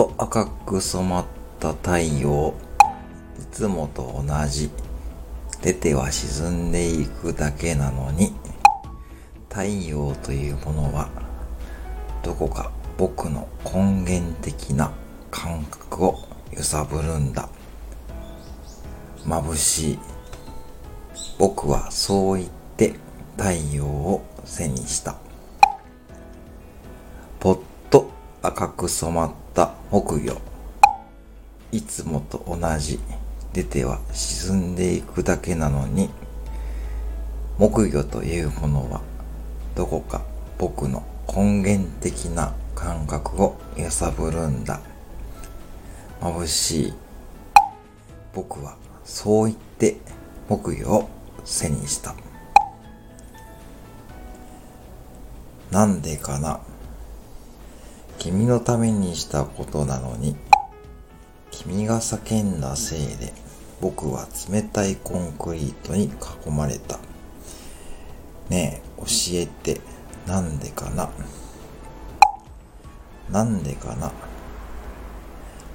と赤く染まった太陽いつもと同じ。出ては沈んでいくだけなのに太陽というものはどこか僕の根源的な感覚を揺さぶるんだ。眩しい。僕はそう言って太陽を背にした。ぽっと赤く染まった木魚いつもと同じ。出ては沈んでいくだけなのに。木魚というものはどこか。僕の根源的な感覚を揺さぶるんだ。眩しい。僕はそう言って木魚を背にした。なんでかな。君のためにしたことなのに君が叫んだせいで僕は冷たいコンクリートに囲まれた。ねえ教えて。なんでかな？なんでかな？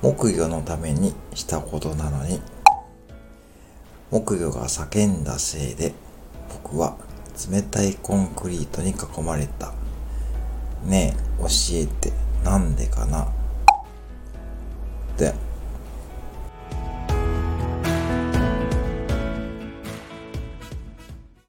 木魚のためにしたことなのに木魚が叫んだせいで僕は冷たいコンクリートに囲まれた。ねえ教えて。なんでかな。って